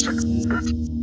Second.